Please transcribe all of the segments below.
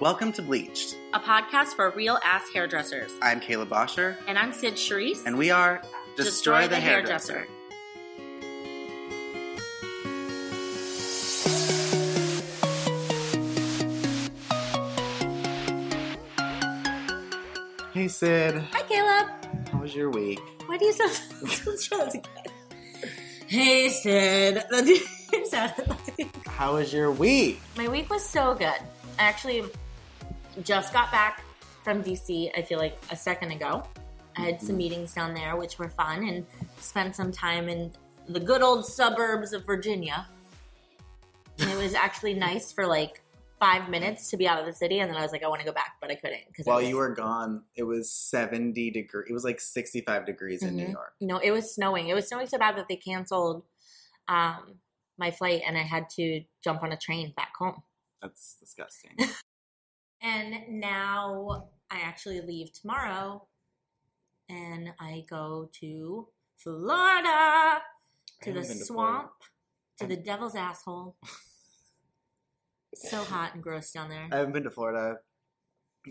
Welcome to Bleached. a podcast for real ass hairdressers. I'm Caleb Bosher, And I'm Sid Charisse. and we are Destroy, the, Hairdresser. Hey Sid, Hi, Caleb. how was your week? Why do you sound so again? Hey, Sid. That's you sounded like- How was your week? My week was so good. I actually just got back from DC, I feel like a second ago. I had some meetings down there, which were fun, and spent some time in the good old suburbs of Virginia. And it was actually nice for like five minutes to be out of the city, and then I was like, I want to go back, but I couldn't. Cause While was- you were gone, it was 70 degree. It was like 65 degrees in New Mhm. York. you know, it was snowing. It was snowing so bad that they canceled um, my flight, and I had to jump on a train back home. That's disgusting. And now I actually leave tomorrow, and I go to Florida to the haven't to swamp, to the devil's asshole. so hot and gross down there. I haven't been to Florida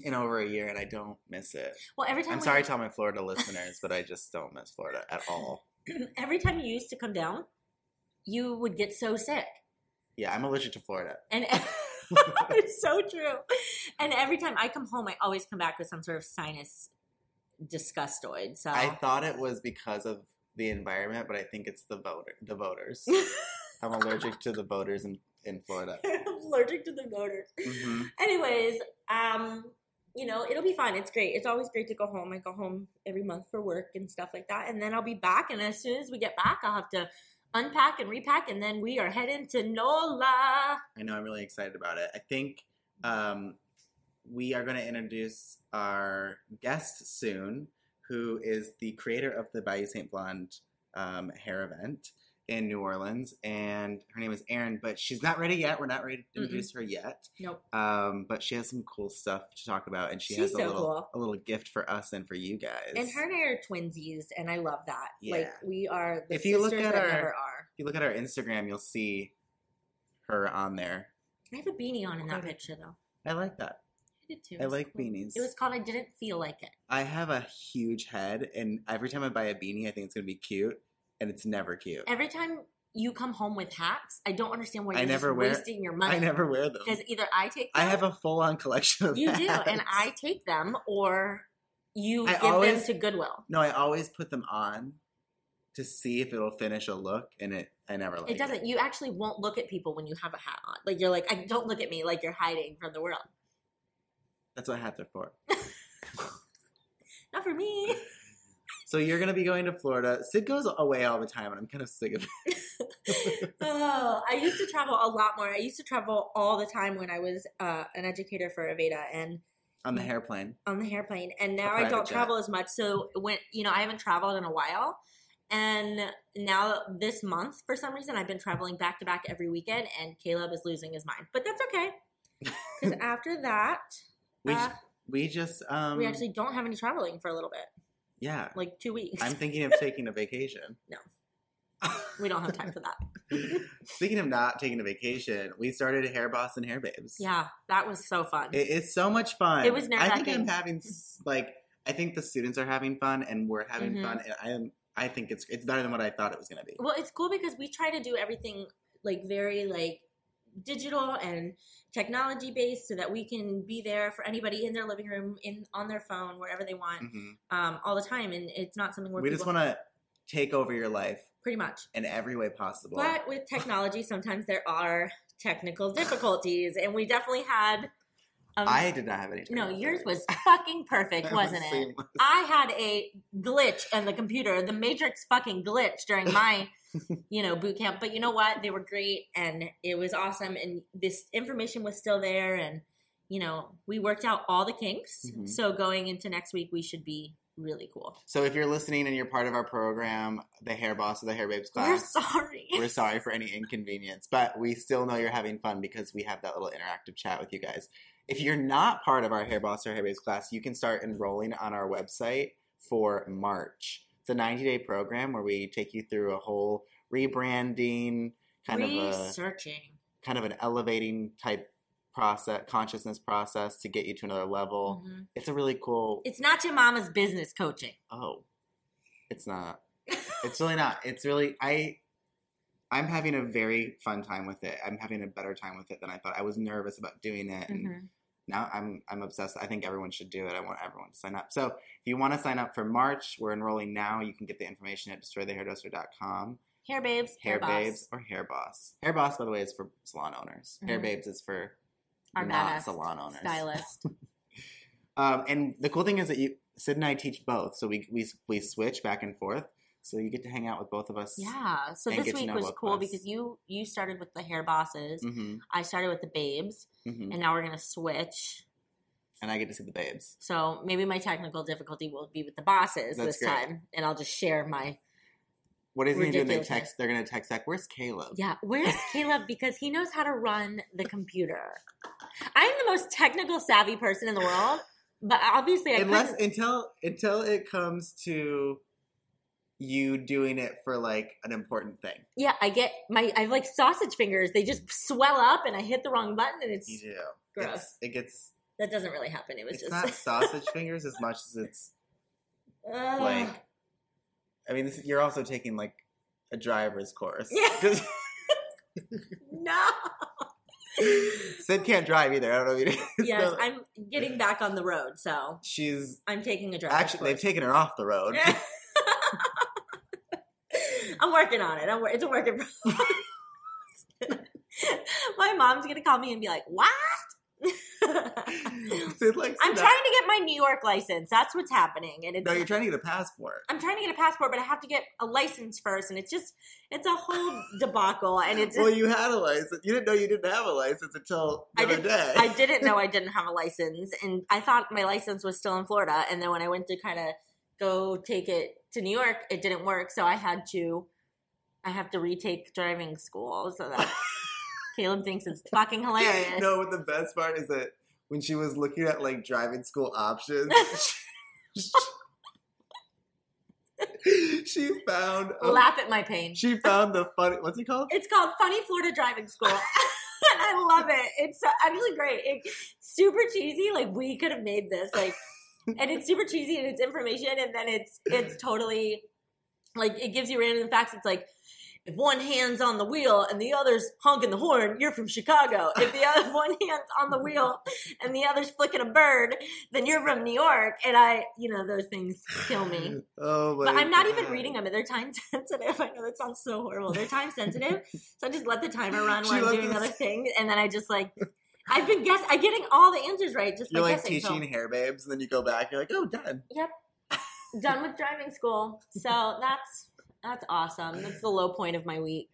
in over a year, and I don't miss it. well, every time I'm sorry to all my Florida listeners, but I just don't miss Florida at all. every time you used to come down, you would get so sick. Yeah, I'm allergic to Florida. And it's so true. And every time I come home, I always come back with some sort of sinus disgustoid. So I thought it was because of the environment, but I think it's the voter, the voters. I'm allergic to the voters in, in Florida. I'm allergic to the voters. hmm Anyways, um, you know, it'll be fun. It's great. It's always great to go home. I go home every month for work and stuff like that. And then I'll be back. And as soon as we get back, I'll have to unpack and repack. And then we are heading to NOLA. I know. I'm really excited about it. I think um, we are going to introduce our guest soon, who is the creator of the Bayou Saint Blonde um, hair event in New Orleans, and her name is Erin. But she's not ready yet. We're not ready to introduce her yet. Nope. Um, but she has some cool stuff to talk about, and she She's has a so little cool. a little gift for us and for you guys. And her and I are twinsies, and I love that. Yeah. Like we are the If you look at that our- never are. if you look at our Instagram, you'll see her on there. I have a beanie on in that picture though. I like that. I did too. I like cool. beanies. It was called I didn't feel like it. I have a huge head, and every time I buy a beanie, I think it's gonna be cute, and it's never cute. Every time you come home with hats, I don't understand why you're never just wear- wasting your money. I never wear them. because either I take them, I have a full-on collection of. you do, and I take them, or you I give always- them to Goodwill. no, I always put them on to see if it'll finish a look, and it I never like It doesn't. You actually won't look at people when you have a hat on. Like you're like, I don't look at me like you're hiding from the world. That's what hats are for. Not for me. So you're gonna be going to Florida. Sid goes away all the time, and I'm kind of sick of it. oh, I used to travel a lot more. I used to travel all the time when I was uh, an educator for Aveda and on the hairplane. on the hairplane. And now I don't jet. travel as much. So when you know, I haven't traveled in a while. And now this month, for some reason, I've been traveling back to back every weekend, and Caleb is losing his mind. But that's okay, because after that, We uh, we just um we actually don't have any traveling for a little bit, yeah. like two weeks. I'm thinking of taking a vacation. No. we don't have time for that. Speaking of not taking a vacation, we started Hair Boss and Hair Babes. Yeah, that was so fun. It, it's so much fun. It was I think. I'm having like I think the students are having fun and we're having Mhm. fun and I am I think it's it's better than what I thought it was gonna be. Well, it's cool because we try to do everything like very like digital and technology based so that we can be there for anybody in their living room in on their phone wherever they want Mhm. um, all the time and it's not something where We just want to take over your life pretty much in every way possible. but with technology sometimes there are technical difficulties and we definitely had um, I did not have any. no yours was fucking perfect wasn't was it. I had a glitch in the computer, the Matrix fucking glitch during my, you know, boot camp. But you know what? They were great and it was awesome. And this information was still there. And, you know, we worked out all the kinks. Mhm. So going into next week, we should be really cool. So if you're listening and you're part of our program, the Hair Boss of the Hair Babes class, We're sorry. we're sorry for any inconvenience, but we still know you're having fun because we have that little interactive chat with you guys. If you're not part of our Hair Boss or Hair Babes class, you can start enrolling on our website for March. It's a 90 day program where we take you through a whole rebranding, kind of a Researching. kind of an elevating type process, consciousness process to get you to another level. Mhm. It's a really cool. It's not your mama's business coaching. oh, it's not. It's really not. It's really I. I'm having a very fun time with it. I'm having a better time with it than I thought. I was nervous about doing it, and Mhm. Now I'm I'm obsessed. I think everyone should do it. I want everyone to sign up. So if you want to sign up for March, we're enrolling now. You can get the information at destroythehairdresser.com. Hair babes, hair, Hair babes or hair boss. Hair boss, by the way, is for salon owners. Hair Mhm. babes is for Our not salon owners. stylist. Um, and the cool thing is that you Sid and I teach both, so we we we switch back and forth. So you get to hang out with both of us. yeah. So this week was cool because you you started with the hair bosses. hmm I started with the babes, hmm and now we're gonna switch. And I get to see the babes. So maybe my technical difficulty will be with the bosses That's this great. time, and I'll just share my. What is he gonna do? They text. They're gonna text back. Where's Caleb? Yeah, where's Caleb? Because he knows how to run the computer. I'm the most technical savvy person in the world, but obviously I Unless couldn't. until until it comes to you doing it for like an important thing. Yeah, I get my. I have like sausage fingers. They just swell up, and I hit the wrong button, and it's You do. gross. It's- it gets. that doesn't really happen. It was It's just not sausage fingers as much as it's Ugh. like. I mean, this, you're also taking like a driver's course. Yeah. no. Sid can't drive either. I don't know if you. yes, so I'm getting back on the road, so she's I'm taking a drive. actually they've taken her off the road. I'm working on it. I'm, it's a work in progress. my mom's gonna call me and be like, "What?" Sid likes I'm trying to get my New York license. That's what's happening, and it's No, you're trying to get a passport. I'm trying to get a passport, but I have to get a license first, and it's just it's a whole debacle, and it's Well, just, you had a license. You didn't know you didn't have a license until the I other day. I didn't know I didn't have a license, and I thought my license was still in Florida, and then when I went to kind of go take it to New York, it didn't work, so I had to I have to retake driving school, so that Caleb thinks it's fucking hilarious. No, but the best part is that when she was looking at like driving school options, she found a- Laugh at my pain. she found the funny. What's it called? It's called Funny Florida Driving School. and I love it. It's actually great. It, super cheesy. Like we could have made this. Like, and it's super cheesy and it's information, and then it's it's totally like it gives you random facts. It's like if one hand's on the wheel and the other's honking the horn, you're from Chicago. If the other one hand's on the wheel and the other's flicking a bird, then you're from New York. And I, you know, those things kill me. Oh! But I'm not even reading them. They're time sensitive. I know that sounds so horrible. They're time sensitive, so I just let the timer run She while I'm doing us- other things, and then I just like I've been guess I'm getting all the answers right just You're by like guessing. So, teaching hair babes, and then you go back. You're like, oh, done. Yep, done with driving school. So that's that's awesome. That's the low point of my week.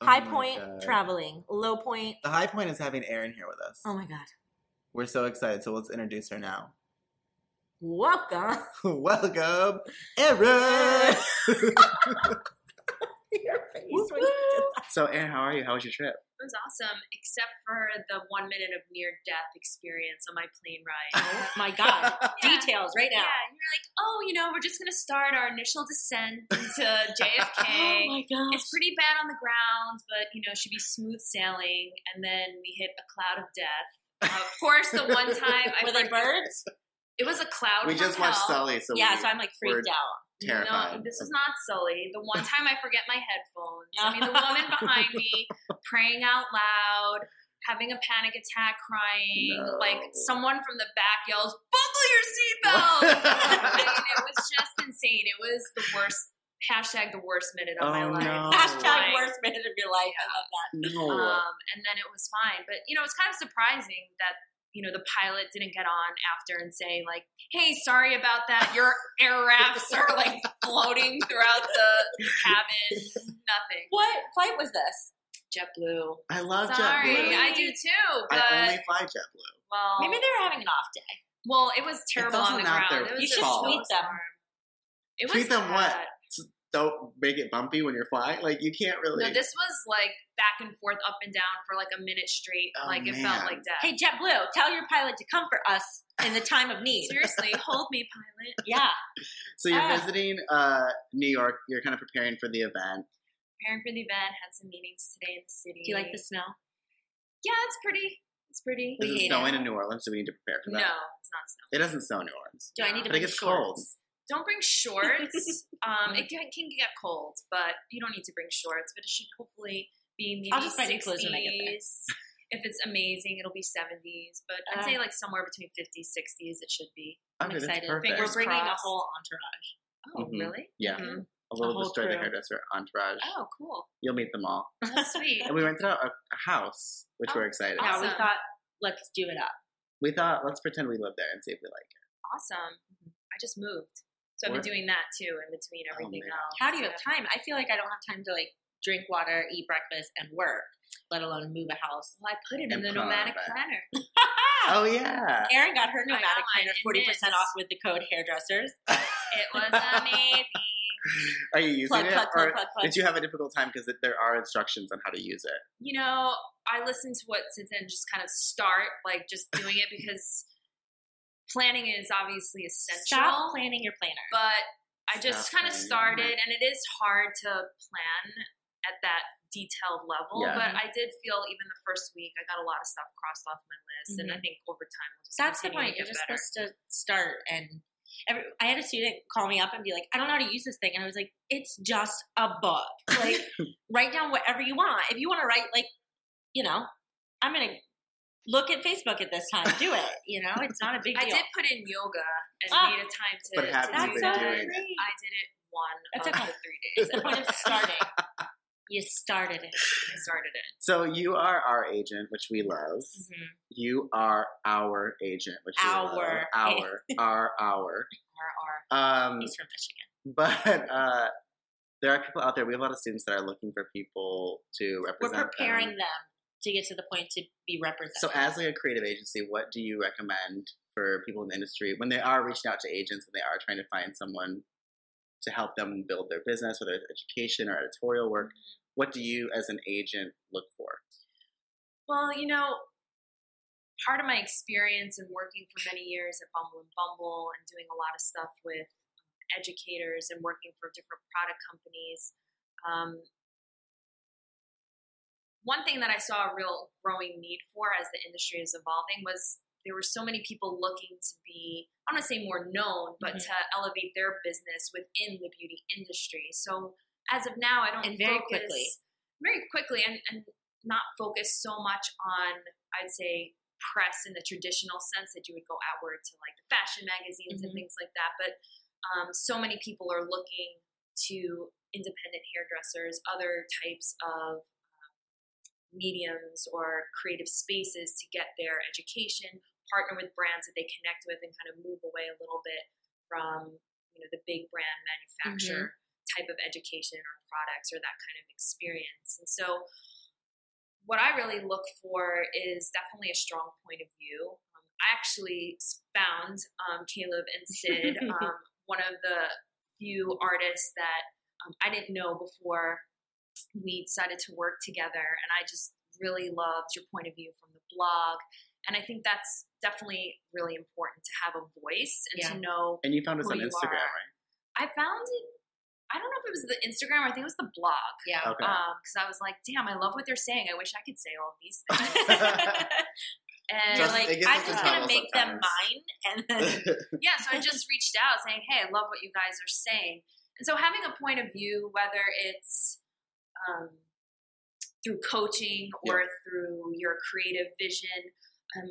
Oh High my point God. traveling. Low point. The high point is having Erin here with us. Oh my god. We're so excited. So let's introduce her now. Welcome. Welcome, Erin. Your face. Whoop, when you did that. so, Erin, how are you? How was your trip? It was awesome, except for the one minute of near death experience on my plane ride. Oh my god. Yeah. Details right now. Yeah, and you're like, oh, you know, we're just gonna start our initial descent into JFK. Oh my gosh. it's pretty bad on the ground, but you know, should be smooth sailing. And then we hit a cloud of death. Uh, of course, the one time I Were they birds? it was a cloud. we from just watched hell. Sully, so yeah, we, so I'm like freaked out. Terrified. No, this is not Sully. The one time I forget my headphones. I mean, the woman behind me praying out loud, having a panic attack, crying. No. Like someone from the back yells, "Buckle your seatbelt!" I mean, it was just insane. It was the worst. Hashtag the worst minute of my Oh, life. no. Hashtag Right. worst minute of your life. I love that. no. Um, and then it was fine. But you know, it's kind of surprising that you know the pilot didn't get on after and say like, "Hey, sorry about that. Your air rafts are like floating throughout the cabin. Nothing. What flight was this? JetBlue. I love Sorry, JetBlue. I do too. But I only fly JetBlue. well, Maybe they were having an off day. well, it was terrible also on the ground. their It was You should fault. tweet them. It was Tweet them what? Bad. Don't make it bumpy when you're flying. Like you can't really. No, this was like back and forth, up and down for like a minute straight. Oh, like it felt like death. Hey JetBlue, tell your pilot to comfort us in the time of need. Seriously, hold me, pilot. Yeah. so you're Ah. visiting uh, New York. You're kind of preparing for the event. Preparing for the event, had some meetings today in the city. Do you like the snow? Yeah, it's pretty. It's pretty. We Is it snowing it. in New Orleans? Do we need to prepare for that? No, it's not snow. It doesn't snow in New Orleans. Do I need to But it bring gets shorts? cold. Don't bring shorts. um, it can, can get cold, but you don't need to bring shorts. But it should hopefully be maybe I'll just buy new clothes when I get there. 60s. If it's amazing, it'll be 70s. But I'd Uh, say like somewhere between 50s, 60s, it should be. I'm Okay, that's excited. perfect. We're bringing a whole entourage. Oh, Mhm. really? Yeah, Mhm. a little whole destroy the hairdresser entourage. Oh, cool. You'll meet them all. That's sweet. And we rented out a, a house, which Oh, we're excited. Yeah, we thought let's do it up. We thought let's pretend we live there and see if we like it. awesome. I just moved. So I've been doing that too in between Oh, everything man. else. How do you have time? I feel like I don't have time to like drink water, eat breakfast, and work, let alone move a house. Well, I put it in the nomadic planner. Oh yeah. Erin got her nomadic mine planner forty percent off with the code hairdressers. It was amazing. Are you using Plug, it, plug, or plug, plug, plug. did you have a difficult time because there are instructions on how to use it? you know, I listened to what Cynthia then just kind of start like just doing it because planning is obviously essential. Stop planning your planner. But I just kind of started, and it is hard to plan at that detailed level. Yeah. But I did feel even the first week, I got a lot of stuff crossed off my list, and I Mhm. think over time, we'll just That's the point. to You're get just better. supposed to start and. Every, I had a student call me up and be like, "I don't know how to use this thing," and I was like, "It's just a book. Like, write down whatever you want. If you want to write, like, you know, I'm gonna look at Facebook at this time. Do it. You know, it's not a big deal. I did put in yoga and Ah. made a time to, But have to you do been so that. doing it? great. I did it one That's of okay. the three days. It's the point of starting. You started it. I started it. So you are our agent, which we love. Mm-hmm. You are our agent, which we love. Our. our, our, our. RR. Um, He's from Michigan. but uh, there are people out there. We have a lot of students that are looking for people to represent. We're preparing them. them to get to the point to be represented. So, as like a creative agency, what do you recommend for people in the industry when they are reaching out to agents and they are trying to find someone to help them build their business, whether it's education or editorial work? What do you, as an agent, look for? Well, you know, part of my experience in working for many years at Bumble and Bumble and doing a lot of stuff with educators and working for different product companies. Um, one thing that I saw a real growing need for as the industry is evolving was there were so many people looking to be, I don't want to say more known, but Mhm. to elevate their business within the beauty industry. So as of now, I don't And very focus- quickly. very quickly, and, and not focus so much on, I'd say, press in the traditional sense that you would go outward to like the fashion magazines and Mhm. things like that. But um, so many people are looking to independent hairdressers, other types of mediums or creative spaces to get their education, partner with brands that they connect with, and kind of move away a little bit from you know the big brand manufacturer type of education or products or that kind of experience. And so, what I really look for is definitely a strong point of view. Um, I actually found um, Caleb and Sid, um, one of the few artists that um, I didn't know before we decided to work together, and I just really loved your point of view from the blog. And I think that's definitely really important to have a voice and Yeah. to know And you found us on Instagram, are. right? I found it. I don't know if it was the Instagram or I think it was the blog. Yeah. Okay. Um, because I was like, damn, I love what they're saying. I wish I could say all these things. and Just- like, I'm just gonna tunnel make them mine, and then yeah, so I just reached out saying, hey, I love what you guys are saying. And so having a point of view, whether it's um, through coaching or through your creative vision, um,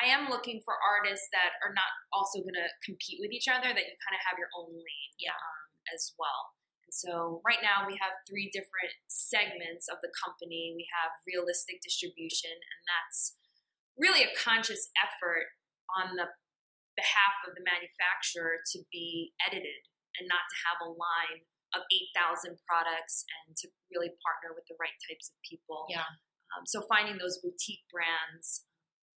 I am looking for artists that are not also going to compete with each other, that you kind of have your own lane Yeah. um, as well. And so right now we have three different segments of the company. We have realistic distribution, and that's really a conscious effort on the behalf of the manufacturer to be edited and not to have a line of 8,000 products and to really partner with the right types of people. Yeah. Um, so finding those boutique brands.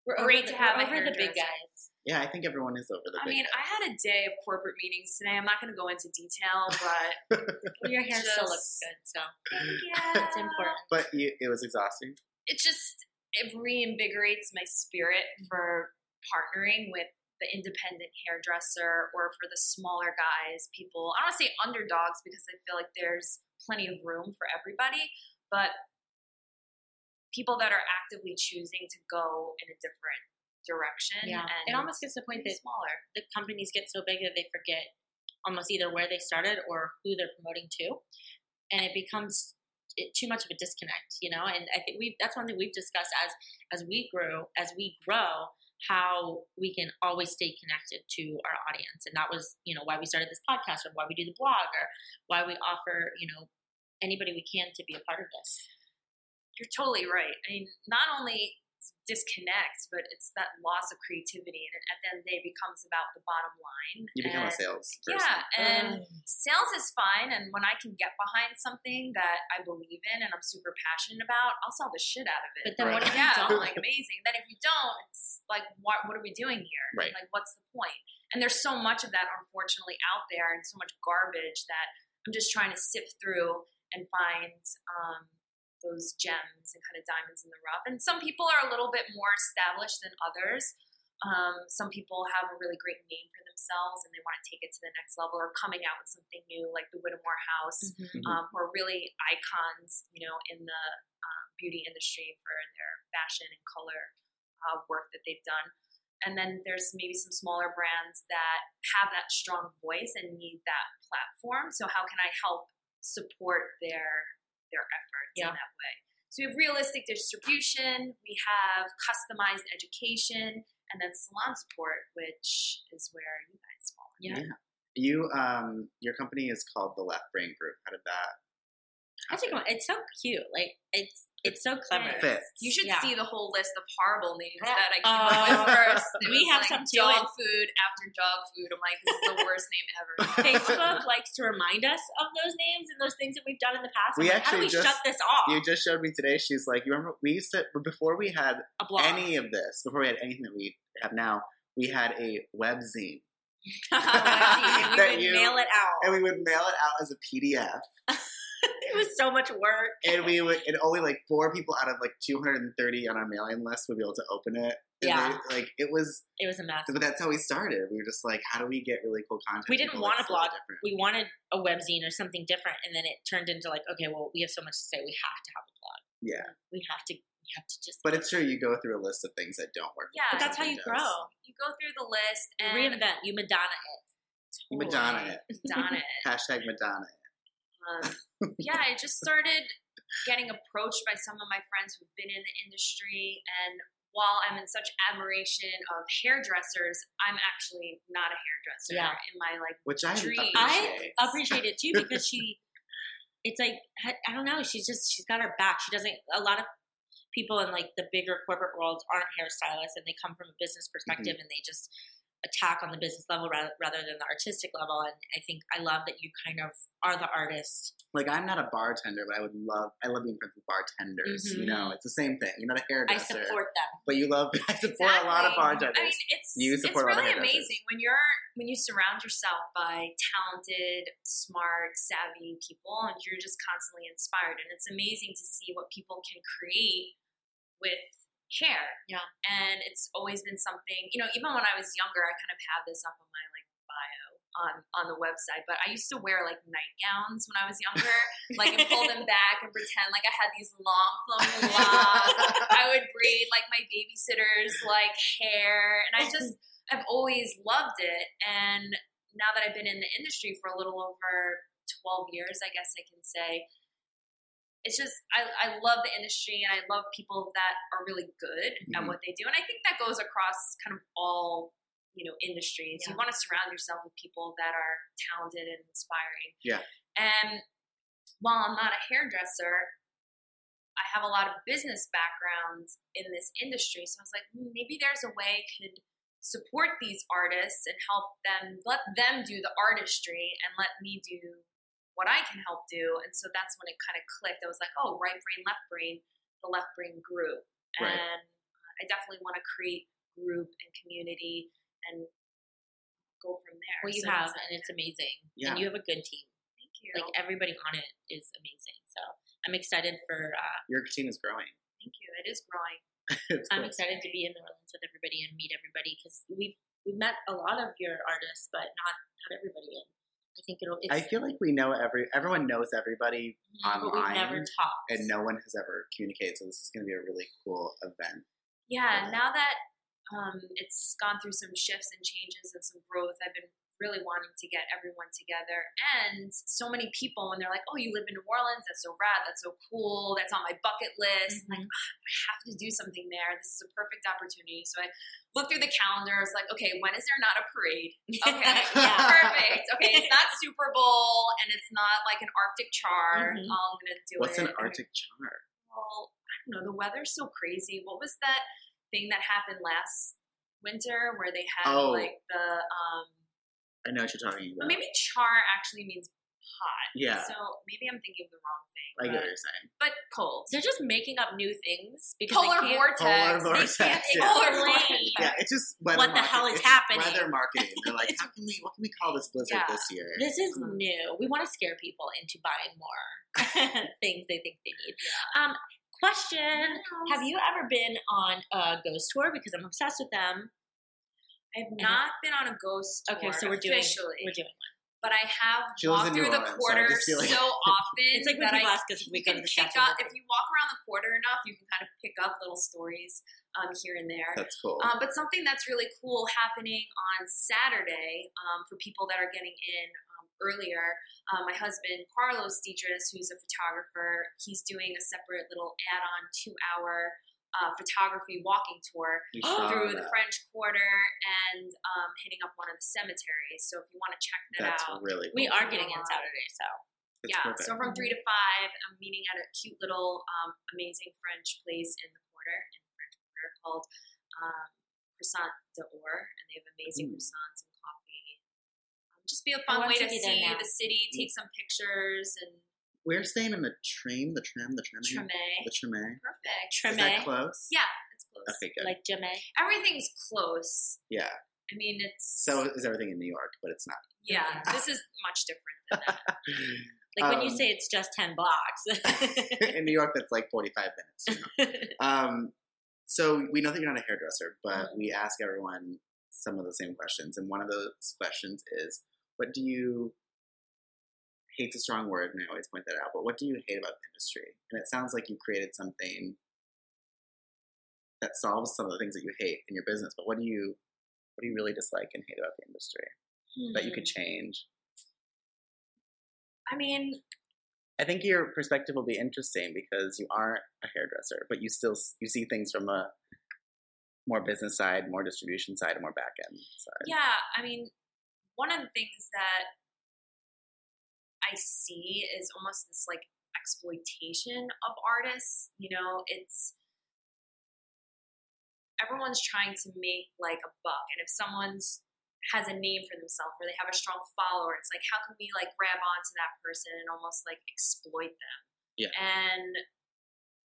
we're Great over to have we're over the big guys. yeah, I think everyone is over the I big mean, I had a day of corporate meetings today. I'm not going to go into detail, but Well, your hair still looks good, so yeah, it's important. But you, it was exhausting. it just it reinvigorates my spirit for partnering with the independent hairdresser or for the smaller guys people i don't want to say underdogs because i feel like there's plenty of room for everybody but people that are actively choosing to go in a different direction. Yeah. and It almost gets to the point that smaller. the companies get so big that they forget almost either where they started or who they're promoting to, and it becomes too much of a disconnect, you know. And I think we that's one thing we've discussed as as we grew, as we grow, how we can always stay connected to our audience, and that was you know why we started this podcast or why we do the blog or why we offer you know anybody we can to be a part of this. You're totally right. I mean, not only disconnect, but it's that loss of creativity, and at the end of the day, it becomes about the bottom line. You become a And- sales person. Yeah, and sales is fine. And when I can get behind something that I believe in and I'm super passionate about, I'll sell the shit out of it. But then Right. what if you yeah, don't? like amazing. Then if you don't, it's like, what, what are we doing here? Right. Like, what's the point? And there's so much of that, unfortunately, out there and so much garbage that I'm just trying to sift through and find um, those gems and kind of diamonds in the rough. And some people are a little bit more established than others. Um, some people have a really great name for themselves and they want to take it to the next level or coming out with something new, like the Whittemore House, Mhm. um, who are really icons, you know, in the um, beauty industry for their fashion and color uh, work that they've done. And then there's maybe some smaller brands that have that strong voice and need that platform. So how can I help support their their efforts Yeah. in that way? So we have realistic distribution, we have customized education, and then salon support, which is where you guys fall. in. Yeah. You um your company is called the Left Brain Group. How did that? I think happen? it's so cute. Like it's it's so clever. Fits. You should Yeah. see the whole list of horrible names Yeah. that I came Oh, up with oh. first. It we was have like some too, Dog and- food after dog food. I'm like, this is the worst name ever. Facebook likes to remind us of those names and those things that we've done in the past. I'm We like, how do we actually just- shut this off? You just showed me today. She's like, you remember we used to before we had a any of this, before we had anything that we have now, we had a webzine, and we would you- mail it out. and we would mail it out as a PDF, it was so much work. and we would, and only like four people out of like 230 on our mailing list would be able to open it. And Yeah. they- like it was, It was a mess. but that's how we started. We were just like, how do we get really cool content? We didn't want a blog. different. We wanted a webzine or something different, and then it turned into like, okay, well, we have so much to say, we have to have a blog. Yeah. We have to. We have to just But it's true, you go through a list of things that don't work. Yeah, But that's how you does. grow. you go through the list You and reinvent. You Madonna it. You Madonna it. done it. Hashtag Madonna. Um, yeah, I just started getting approached by some of my friends who've been in the industry, and while I'm in such admiration of hairdressers, I'm actually not a hairdresser Yeah. in my like Which I Dream. appreciate. I appreciate it too because she, it's like I, I don't know. She's just she's got her back. She doesn't. A lot of people in like the bigger corporate worlds aren't hairstylists, and they come from a business perspective, and they just attack on the business level rather, rather than the artistic level. And I think I love that you kind of are the artist. like I'm not a bartender, but I would love I love being friends with bartenders. Mhm. You know, it's the same thing. You're not a hairdresser, I support them. but you love I support a lot of Exactly. bartenders. I mean, it's You support a lot of really amazing when you're when you surround yourself by talented, smart, savvy people, and you're just constantly inspired. And it's amazing to see what people can create with hair. Yeah. and it's always been something. You know, even when I was younger, I kind of have this up on my like bio on on the website. But I used to wear like nightgowns when I was younger, like and pull them back and pretend like I had these long flowing locks. I would braid like my babysitter's like hair, and I just I've always loved it. And now that I've been in the industry for a little over twelve years, I guess I can say. It's just I, I love the industry and I love people that are really good at Mhm. what they do, and I think that goes across kind of all you know industries. You want to surround yourself with people that are talented and inspiring. Yeah. And while I'm not a hairdresser, I have a lot of business backgrounds in this industry. So I was like, hmm, maybe there's a way I could support these artists and help them, let them do the artistry and let me do what I can help do. And so that's when it kind of clicked. I was like, oh, right brain, left brain, the left brain group. Right. And uh, I definitely want to create group and community and go from there. Well, you So have, it's- and it's amazing. Yeah. And you have a good team. Thank you. Like everybody on it is amazing. So I'm excited for. Uh, Your team is growing. Thank you. It is growing. I'm cool. excited to be in New Orleans with everybody and meet everybody because we've we've met a lot of your artists, but not not everybody. And I think it'll. It's, I feel like we know every everyone knows everybody, online, never talked. and no one has ever communicated. So this is going to be a really cool event. Yeah, now that um, it's gone through some shifts and changes and some growth, I've been really wanting to get everyone together. And so many people, when they're like, "Oh, you live in New Orleans? That's so rad. That's so cool. That's on my bucket list." I'm like, Mhm. "Ah, I have to do something there. This is a perfect opportunity. So I looked through the calendar. I was like, "Okay, when is there not a parade? Okay, Yeah. perfect. Okay, it's not Super Bowl and it's not like an Arctic char. Mhm. Oh, I'm gonna do What's it. an Arctic char? Well, I don't know. The weather's so crazy. What was that thing that happened last winter where they had Oh. like the um I know what you're talking well, about. maybe char actually means hot. Yeah. So maybe I'm thinking of the wrong thing. I get but, what you're saying. but cold. They're just making up new things because Polar they can't, vortex. Polar they vortex. can't yeah. Polar explain. vortex. Yeah, it's just weather What the hell marketing. is It's happening? Weather marketing. They're like, how can we? What can we call this blizzard Yeah. this year? This is Mhm. new. We want to scare people into buying more things they think they need. Um, question: Have you ever been on a ghost tour? Because I'm obsessed with them. I've not been on a ghost tour Okay, so we're doing officially, we're doing one. but I have She walked through the Orleans, so quarter just like- so often It's like when that people I ask us if we can to pick up if you walk around the quarter enough, you can kind of pick up little stories um, here and there. That's cool. Um, but something that's really cool happening on Saturday um, for people that are getting in um, earlier. Um, my husband Carlos Dietrich, who's a photographer, he's doing a separate little add-on two-hour uh, photography walking tour through that. the French Quarter and um, hitting up one of the cemeteries. So if you want to check that That's out, really cool. We are getting in Saturday, so It's yeah. perfect. So from three to five, I'm meeting at a cute little um, amazing French place in the quarter in the French Quarter called um, Croissant d'Or, and they have amazing Mm. croissants and coffee. Um, just be a fun way to to see the city, take some pictures, and We're staying in the train, the tram, the tram, Treme. the tram. Perfect. Is that close? Yeah, it's close. Okay, good. like Jimmy. Everything's close. yeah. I mean, it's So is everything in New York, but it's not. yeah. This is much different than that. Like when you Um, say it's just ten blocks. in New York, that's like 45 minutes. you know? um, so we know that you're not a hairdresser, but we ask everyone some of the same questions. And one of those questions is, what do you hate's a strong word, and I always point that out, but what do you hate about the industry? And it sounds like you created something that solves some of the things that you hate in your business, but what do you what do you really dislike and hate about the industry that you could Hmm. change? I mean, I think your perspective will be interesting because you aren't a hairdresser, but you still you see things from a more business side, more distribution side, and more back end side. Yeah, I mean, one of the things that I see is almost this like exploitation of artists. You know, it's everyone's trying to make like a buck, and if someone's has a name for themselves or they have a strong follower, it's like how can we like grab onto that person and almost like exploit them? Yeah. And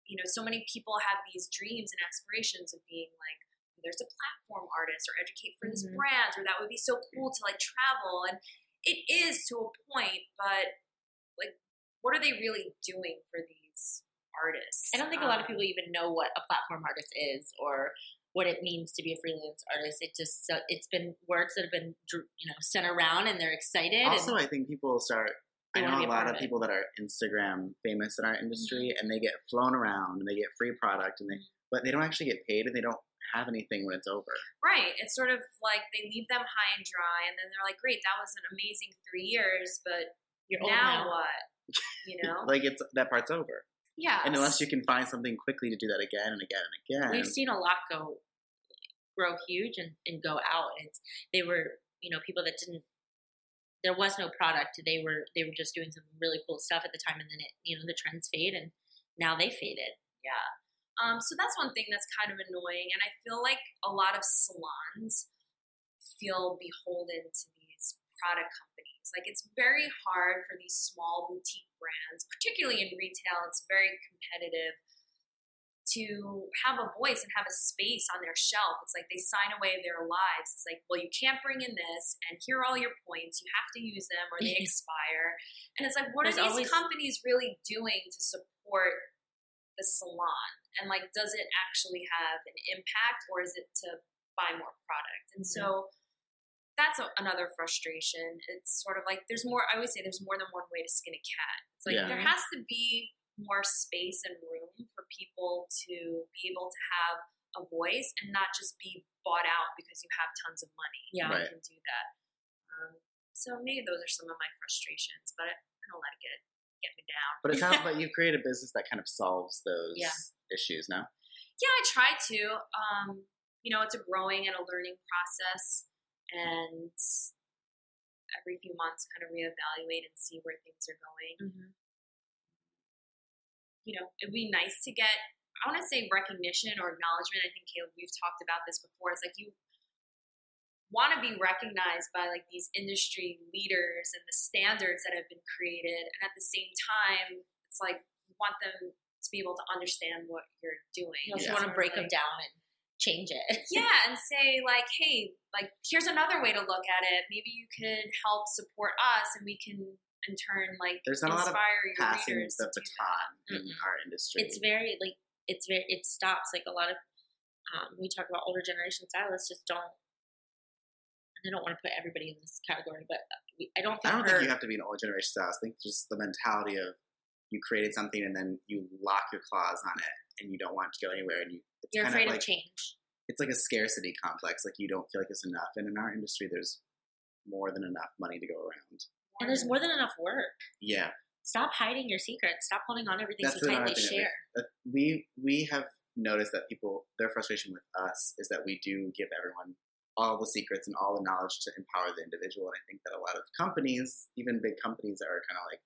you know, so many people have these dreams and aspirations of being like there's a platform artist or educate for this Mhm. brand or that would be so cool to like travel and it is to a point but like what are they really doing for these artists I don't think a lot of Um, people even know what a platform artist is or what it means to be a freelance artist. It just so it's been words that have been you know sent around and they're excited. Also, and I think people start. I know a a lot of of it. people that are Instagram famous in our industry, Mm-hmm. and they get flown around and they get free product, and they but they don't actually get paid, and they don't have anything when it's over. right it's sort of like they leave them high and dry and then they're like great that was an amazing three years but you're now, now. what you know Like it's that part's over, yeah and unless you can find something quickly to do that again and again and again, We've seen a lot go grow huge and, and go out. And it's they were you know people that didn't. There was no product. They were they were just doing some really cool stuff at the time, and then it you know the trends fade, and now they faded. Yeah. Um, so that's one thing that's kind of annoying. And I feel like a lot of salons feel beholden to these product companies. Like it's very hard for these small boutique brands, particularly in retail, it's very competitive to have a voice and have a space on their shelf. It's like they sign away their lives. It's like, well, you can't bring in this, and here are all your points. You have to use them or they expire. And it's like, what There's are these always- companies really doing to support the salon? And like, does it actually have an impact or is it to buy more product? And so that's a, another frustration. It's sort of like there's more. I always say there's more than one way to skin a cat. It's like Yeah. there has to be more space and room for people to be able to have a voice and not just be bought out because you have tons of money. Yeah. Right. you can do that. Um, so maybe those are some of my frustrations, but I don't let it get get me down. But it sounds like you create a business that kind of solves those Yeah. issues. No, Yeah, I try to. Um, you know, it's a growing and a learning process, and every few months, kind of reevaluate and see where things are going. Mm-hmm. You know, it'd be nice to get. I want to say recognition or acknowledgement. I think Caleb, we've talked about this before. It's like you want to be recognized by like these industry leaders and the standards that have been created, and at the same time, it's like you want them to be able to understand what you're doing. You also Yeah. want to Sort of break them down and change it. yeah, and say like, hey, like here's another way to look at it. Maybe you could help support us, and we can in turn like There's not a lot of inspire your passing readers. the to do baton in Mm-mm. our industry. it's very like it's very it stops like a lot of um, we talk about older generation stylists just don't I don't want to put everybody in this category, but I don't I think don't her, think you have to be an old generation stylist. I think just the mentality of you created something and then you lock your claws on it and you don't want to go anywhere and you you're afraid of of change. it's like a scarcity complex. Like you don't feel like it's enough. And in our industry there's more than enough money to go around. And there's more than enough work. Yeah. Stop hiding your secrets. Stop holding on to everything That's so tightly. Share. Uh, we we have noticed that people their frustration with us is that we do give everyone all the secrets and all the knowledge to empower the individual and i think that a lot of companies even big companies are kind of like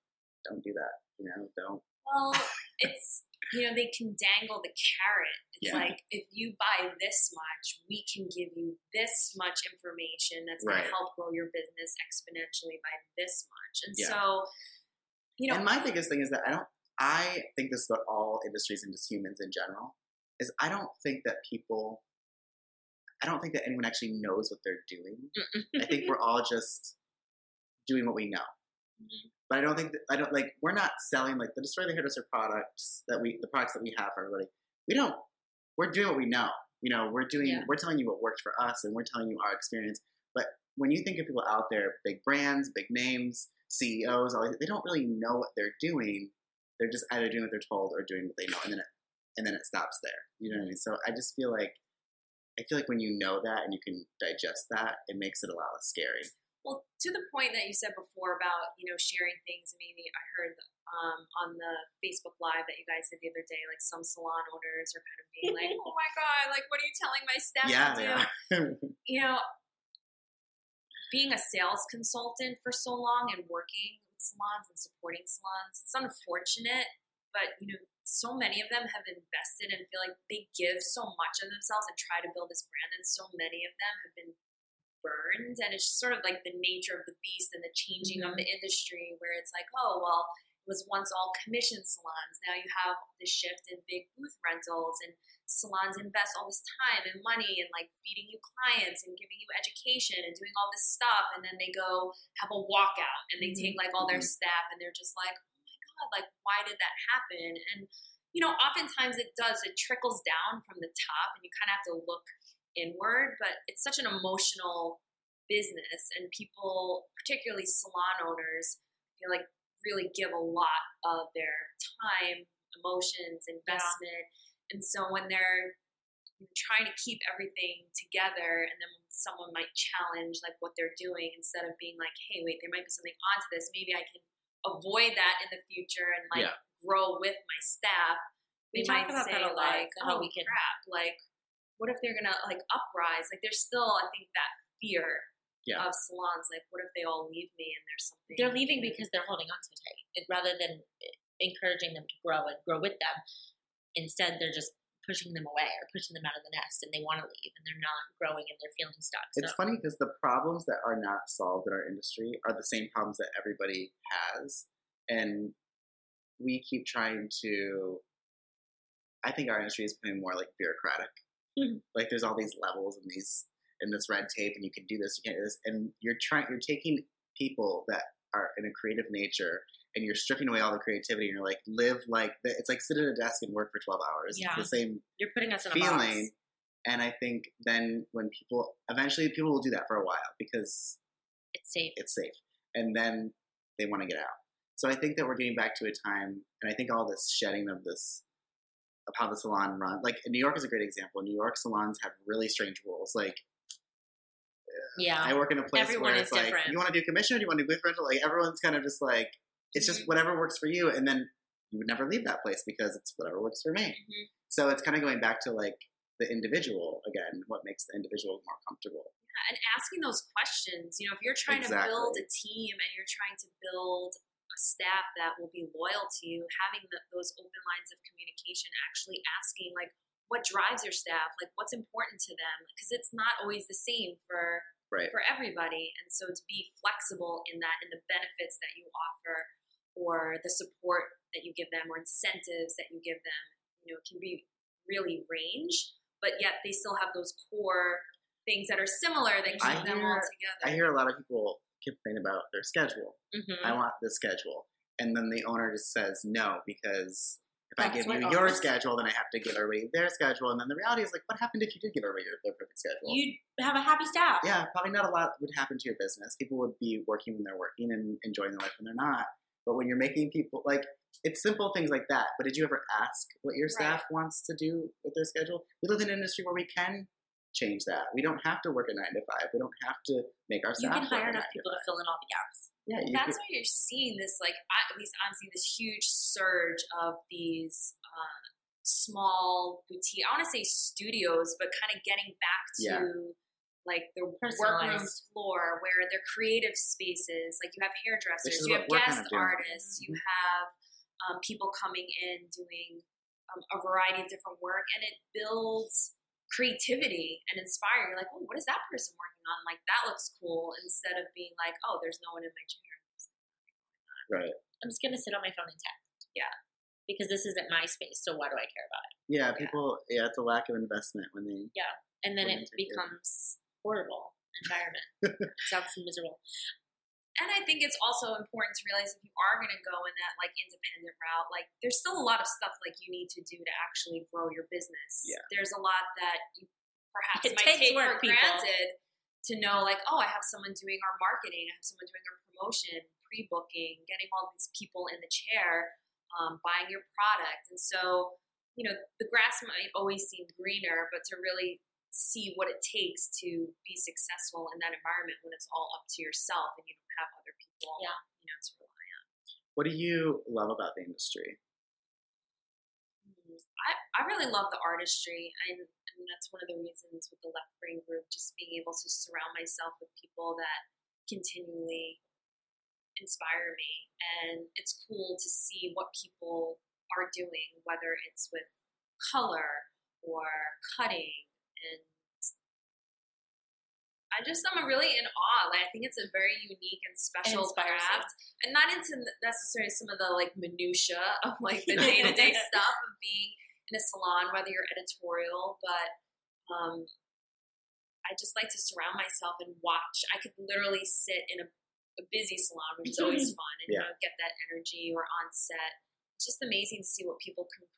don't do that you know don't Well, it's you know they can dangle the carrot. It's Yeah. like if you buy this much, we can give you this much information that's going Right. to help grow your business exponentially by this much. And Yeah. so, you know, and my biggest thing is that i don't i think this is about all industries and just humans in general is i don't think that people i don't think that anyone actually knows what they're doing I think we're all just doing what we know. Mhm. But I don't think that, I don't like we're not selling like the destroy the hairdresser products that we the products that we have for everybody. We don't. We're doing what we know. You know, we're doing Yeah. we're telling you what worked for us, and we're telling you our experience. But when you think of people out there, big brands, big names, CEOs, all they don't really know what they're doing. They're just either doing what they're told or doing what they know, and then it and then it stops there. You know what I mean? So I just feel like I feel like when you know that and you can digest that, it makes it a lot less scary. Well, to the point that you said before about you know sharing things, maybe I heard um, on the Facebook Live that you guys did the other day, like some salon owners are kind of being like, "Oh my god, like what are you telling my staff yeah, to do?" yeah. You know, being a sales consultant for so long and working with salons and supporting salons, it's unfortunate, but you know, so many of them have invested and feel like they give so much of themselves and try to build this brand, and so many of them have been burned. And it's sort of like the nature of the beast and the changing of the industry where it's like oh well it was once all commission salons. Now you have this shift in big booth rentals and salons invest all this time and money and like feeding you clients and giving you education and doing all this stuff. And then they go have a walkout and they Mhm. take like all their staff and they're just like god like why did that happen? And you know oftentimes it does it trickles down from the top and you kind of have to look inward, but it's such an emotional business, and people, particularly salon owners, feel like really give a lot of their time, emotions, investment, and so when they're trying to keep everything together, and then someone might challenge like what they're doing instead of being like, "Hey, wait, there might be something onto this. Maybe I can avoid that in the future and like Yeah. grow with my staff." We They talk about say that a lot, like, how "Oh we can- crap!" Like, what if they're gonna like uprise? Like, there's still, I think, that fear Yeah. of salons. Like, what if they all leave me and there's something? They're leaving because they're holding on so tight. Rather than eh, encouraging them to grow and grow with them, instead they're just pushing them away or pushing them out of the nest, and they want to leave, and they're not growing, and they're feeling stuck. So It's funny because the problems that are not solved in our industry are the same problems that everybody has, and we keep trying to. I think our industry is becoming more like bureaucratic. Mhm. Like there's all these levels and these and this red tape, and you can do this, you can't do this, and you're trying. You're taking people that are in a creative nature, and you're stripping away all the creativity, and you're like live like it's like sit at a desk and work for twelve hours. Yeah. It's the same you're putting us in a feeling box. And I think then when people eventually people will do that for a while because It's safe. it's safe, and then they want to get out. So I think that we're getting back to a time, and I think all this shedding of this of how the salon run, like New York is a great example. New York salons have really strange rules. Like Yeah. I work in a place Everyone where it's like, different. you want to do commission, or do you want to do booth rental? Like everyone's kind of just like, it's just whatever works for you, and then you would never leave that place because it's whatever works for me. Mhm. So it's kind of going back to like the individual again, what makes the individual more comfortable. Yeah, and asking those questions. You know, if you're trying to build a team and you're trying to build a staff that will be loyal to you, having the, those open lines of communication, actually asking like, what drives your staff? Like, what's important to them? Because it's not always the same for Right. for everybody, and so to be flexible in that, in the benefits that you offer, or the support that you give them, or incentives that you give them, you know, it can be really range, but yet they still have those core things that are similar that keep them all together. I hear a lot of people complain about their schedule. Mhm. I want the schedule. And then the owner just says no because if I give you your schedule, then I have to give everybody their schedule. And then the reality is like, what happened if you did give everybody their, perfect schedule? You'd have a happy staff. yeah, probably not a lot would happen to your business. People would be working when they're working and enjoying their life when they're not. But when you're making people like it's simple things like that. But did you ever ask what your staff wants to do with their schedule? We live in an industry where we can change that. We don't have to work a nine to five. We don't have to make our You staff can hire enough people to fill in all the gaps. Yeah, you That's could, why you're seeing this, like, at least I'm seeing this huge surge of these uh, small boutique, I want to say studios, but kind of getting back to Yeah. like the workroom floor where they're creative spaces. Like you have hairdressers, you have guest of doing. artists, you have um, people coming in doing um, a variety of different work, and it builds creativity and inspire. You're like, oh, what is that person working on? Like that looks cool. Instead of being like, oh, there's no one in my chair. right. I'm just gonna sit on my phone and text. Yeah. Because this isn't my space, so why do I care about it? Yeah, people. Yeah, it's a lack of investment when they. Yeah, and then it take it. becomes horrible environment. it sounds miserable. And I think it's also important to realize if you are going to go in that like independent route, like there's still a lot of stuff like you need to do to actually grow your business. Yeah. There's a lot that you perhaps It might take work, for people. granted to know like, oh, I have someone doing our marketing, I have someone doing our promotion, pre-booking, getting all these people in the chair, um, buying your product. And so, you know, the grass might always seem greener, but to really see what it takes to be successful in that environment when it's all up to yourself and you don't have other people Yeah. you know to rely on What do you love about the industry? Hmm. I, I really love the artistry and, and that's one of the reasons with the left brain group just being able to surround myself with people that continually inspire me and it's cool to see what people are doing whether it's with color or cutting and I just am really in awe. Like I think it's a very unique and special craft, and not into necessarily some of the like minutia of like the day to day stuff of being in a salon, whether you're editorial, but um, I just like to surround myself and watch. I could literally sit in a, a busy salon, which is always fun, and you know, get that energy or on set. It's just amazing to see what people can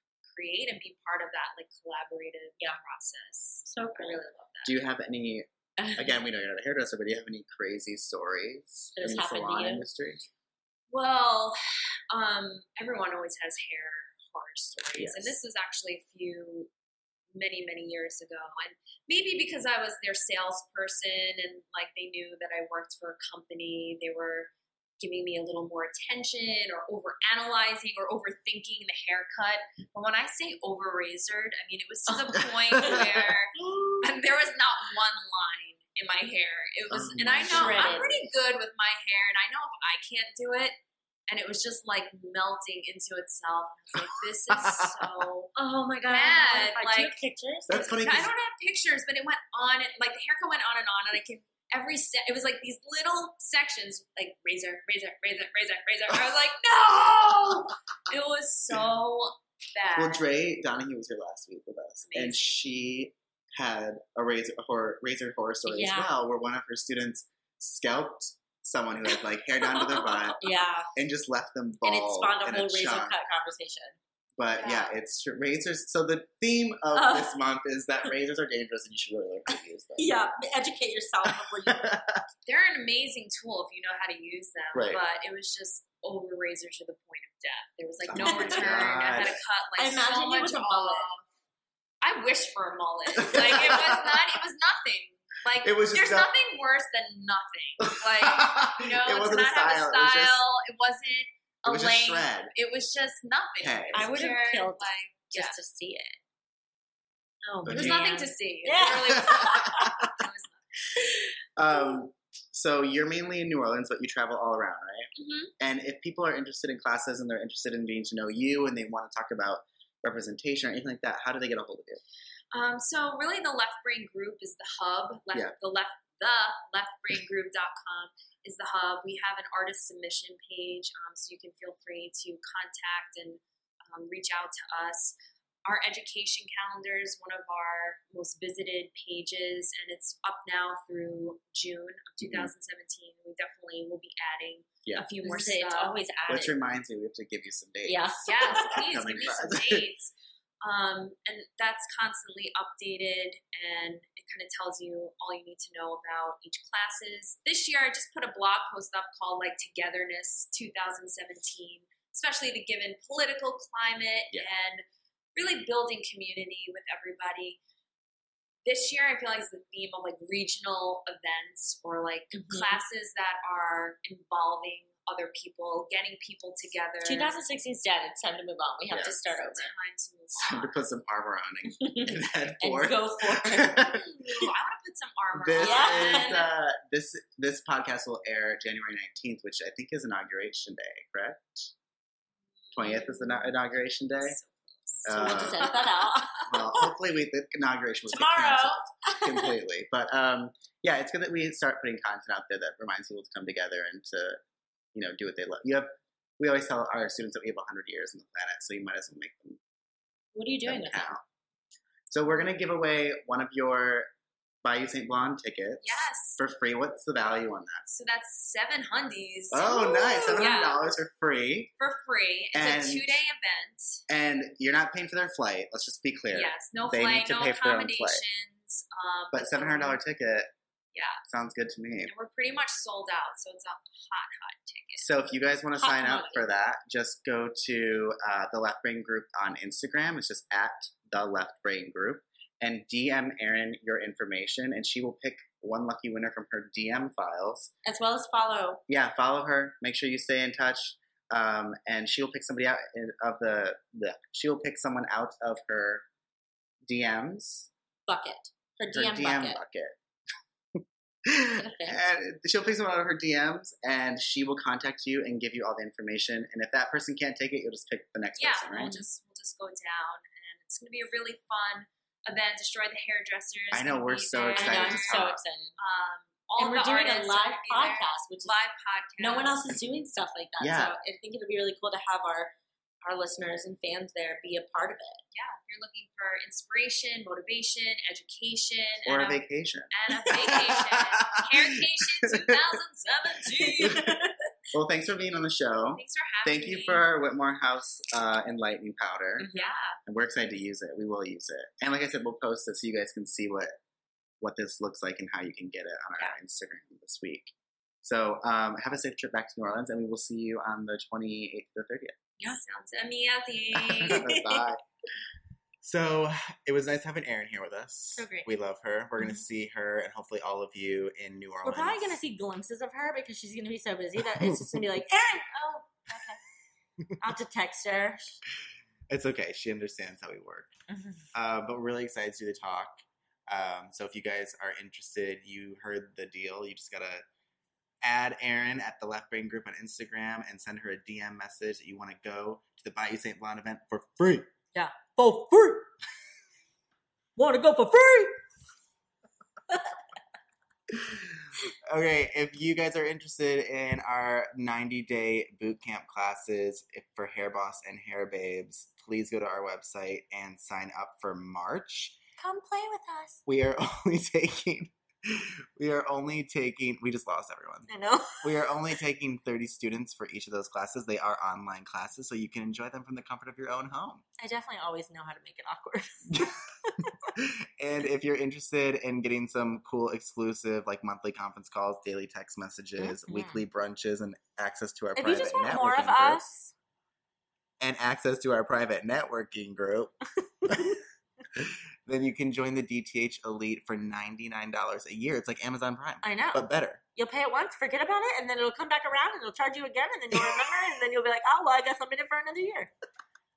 create and be part of that like collaborative Yeah. process. So I really love that. Do you have any? Again, we know you're not a hairdresser, but do you have any crazy stories That has in the happened to salon you? industry? Well, um, everyone always has hair horror stories, and this was actually a few, many, many years ago. And maybe because I was their salesperson and like they knew that I worked for a company, they were giving me a little more attention or over analyzing or overthinking the haircut. But when I say over razored, I mean it was to the point where and there was not one line in my hair. It was, Oh and I my know I'm pretty good with my hair, and I know if I can't do it, and it was just like melting into itself. I was like, this is so. Oh my god! Bad, I do like- have pictures. That's funny. I don't have pictures, but it went on. And, like the haircut went on and on, and I can every set. It was like these little sections, like razor, razor, razor, razor, razor. I was like, no, it was so bad. Well, Dre Donahue was here last week with us, and she had a razor horror, razor horror story Yeah. as well, where one of her students scalped someone who had like hair down to their butt yeah, and just left them bald and it spawned a whole razor cut conversation. But yeah, Yeah. it's true. razors. So the theme of Oh. this month is that razors are dangerous and you should really learn how to use them. Yeah, educate yourself before you. They're an amazing tool if you know how to use them. Right. But it was just over razor to the point of death. There was like no Oh my return. I had to God. cut I like imagine so much with a off. mullet. I wish for a mullet. Like it was not. It was nothing. Like It was just there's not- nothing worse than nothing. Like you know, it wasn't a not have a style. It was just, style. It wasn't a it was just length. shred. It was just nothing. Hey. I would have killed like just yeah. to see it. Oh, There There's Yeah. nothing to see. It Yeah. literally was nothing. It was um, so you're mainly in New Orleans, but you travel all around, right? Mhm. And if people are interested in classes and they're interested in getting to know you and they want to talk about representation or anything like that, how do they get a hold of you? Um, so really the left brain group is the hub. Left, Yeah. The left the leftbraingroup.com is the hub. We have an artist submission page, um, so you can feel free to contact and um, reach out to us. Our education calendar is one of our most visited pages, and it's up now through June of 2017. We definitely will be adding Yeah. a few more It's stuff. always Which reminds me, we have to give you some dates. Yeah. Yes, please give me some dates. Um, and that's constantly updated, and it kind of tells you all you need to know about each classes. This year, I just put a blog post up called like Togetherness 2017, especially the given political climate Yeah. and really building community with everybody. This year, I feel like it's the theme of like regional events or like Mhm. classes that are involving other people, getting people together. 2016 is dead. It's time to move on. We have to start over Time to move Time on. to put some armor on and, and head and forth. go for it. Ooh, I want to put some armor This on. is uh, this this podcast will air January nineteenth, which I think is inauguration day. Correct? Twentieth is the inauguration day. So So we'll Uh, just edit that out. Well, hopefully, we the inauguration will get Tomorrow. canceled completely. But um, yeah, it's good that we start putting content out there that reminds people to come together and to you know do what they love. You have we always tell our students that we have hundred years on the planet, so you might as well make them What are you doing with it? count. So we're gonna give away one of your Bayou Saint Blonde tickets. Yes. For free. What's the value on that? So that's seven hundies Oh, nice! Seven hundred Yeah. dollars for free, for free. It's And- a two day event. and you're not paying for their flight. Let's just be clear. Yes, no They flight, need to no pay for their own flight. accommodations. Um, But seven hundred dollar ticket. Yeah. Sounds good to me. And we're pretty much sold out, so it's a hot, hot ticket. So if you guys want to Hot sign up for that, just go to uh, the Left Brain Group on Instagram. It's just at the Left Brain Group, and DM Erin your information, and she will pick one lucky winner from her DM files. As well as follow Yeah, follow her. Make sure you stay in touch, um, and she'll pick somebody out of the the. She'll pick someone out of her DMs. Bucket. Her Her DM, DM bucket. bucket. A thing? and she'll pick someone out of her DMs, and she will contact you and give you all the information. And if that person can't take it, you'll just pick the next yeah, person, right? we'll just we'll just go down, and it's going to be a really fun event. Destroy the hairdressers. I know, we're so there. I know, I'm excited. so excited. Um, all and we're doing a live gonna be there. podcast, which is Live podcast. no one else is doing stuff like that. Yeah. So I think it'll be really cool to have our our listeners and fans there be a part of it. Yeah, if you're looking for inspiration, motivation, education, or a and, a, vacation. and a vacation. Haircation 2017. Well, thanks for being on the show. Thanks for having me. Thank you me. for Whitmore House uh, Enlightening Powder, Yeah. and we're excited to use it. We will use it, and like I said, we'll post it so you guys can see what what this looks like and how you can get it on our Instagram this week. So um, have a safe trip back to New Orleans, and we will see you on the 28th to the 30th. Yeah. Sounds amazing. Bye. So it was nice having Erin here with us. So great. We love her. We're going to see her and hopefully all of you in New Orleans. We're probably gonna see glimpses of her because she's gonna be so busy that it's just gonna be like, Erin, oh, okay. I'll have to text her. It's okay. She understands how we work. Uh, but we're really excited to do the talk. Um, so if you guys are interested, you heard the deal. You just gotta add Erin at the Left Brain Group on Instagram and send her a DM message that you want to go to the Bayou Saint Blonde event for free. Yeah, for free. Want to go for free? Okay, if you guys are interested in our 90 day boot camp classes for Hair Boss and Hair Babes, please go to our website and sign up for March. Come play with us. We are only taking we are only taking. We just lost everyone. I know. We are only taking 30 students for each of those classes. They are online classes, so you can enjoy them from the comfort of your own home. I definitely always know how to make it awkward. and if you're interested in getting some cool exclusive like monthly conference calls, daily text messages, Mhm. weekly brunches, and access to our if you private just want networking more of group, us, and access to our private networking group, then you can join the DTH Elite for $99 a year. It's like Amazon Prime, I know. but better. You'll pay it once, forget about it, and then it'll come back around and it'll charge you again, and then you'll remember, and then you'll be like, oh, well, I guess I'm in it for another year.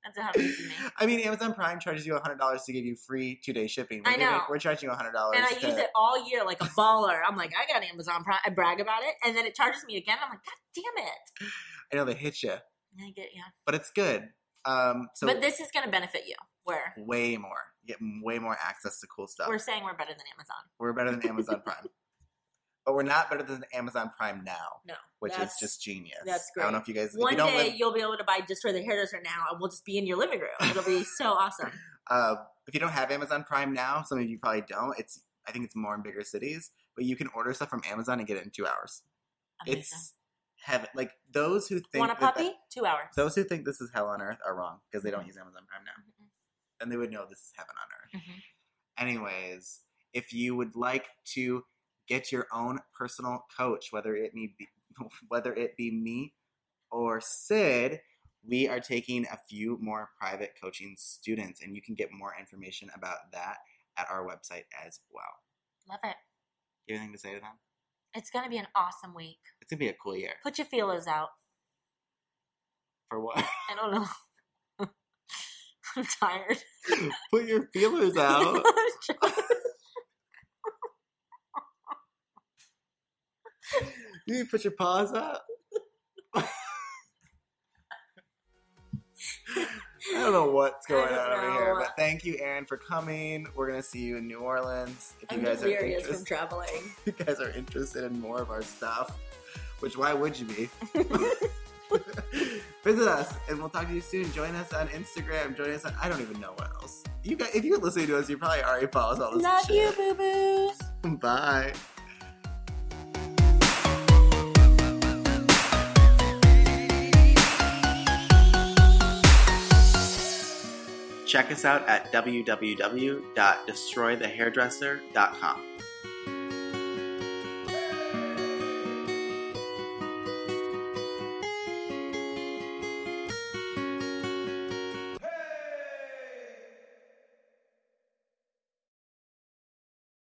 That's happens to me. I mean, Amazon Prime charges you $100 to give you free two day shipping. We're I know. giving- we're charging you $100. And I to- use it all year like a baller. I'm like, I got Amazon Prime. I brag about it, and then it charges me again. I'm like, God damn it! I know they hit you, I get yeah. but it's good. Um, so but this is going to benefit you. Where way more, get way more access to cool stuff. we're saying we're better than Amazon. We're better than Amazon Prime, but we're not better than Amazon Prime now, No, which is just genius. that's great. I don't know if you guys. if One you don't day live, you'll be able to buy Destroy the Hairdresser now, and we'll just be in your living room. It'll be so awesome. uh, if you don't have Amazon Prime now, some of you probably don't. It's I think it's more in bigger cities, but you can order stuff from Amazon and get it in two hours. Amazing. It's heaven. Like those who think Want a that- puppy? Two hours. those who think this is hell on earth are wrong because they don't use Amazon Prime now. And they would know this is heaven on earth. Mhm. Anyways, if you would like to get your own personal coach, whether it need be, whether it be me or Sid, we are taking a few more private coaching students, and you can get more information about that at our website as well. Love it. You have anything to say to them? It's going to be an awesome week. It's gonna be a cool year. Put your feelers out. For what? I don't know. I'm tired. Put your feelers out. you need to put your paws up. I don't know what's going on over here, but thank you, Erin, for coming. We're gonna see you in New Orleans. If you I'm guys are delirious from interested, traveling. you guys are interested in more of our stuff, which why would you be? Visit us, and we'll talk to you soon. Join us on Instagram. Join us on I don't even know what else. You guys, if you're listening to us, you probably already follow us all this Love you, shit. boo boos. Bye. Check us out at www.destroythehairdresser.com.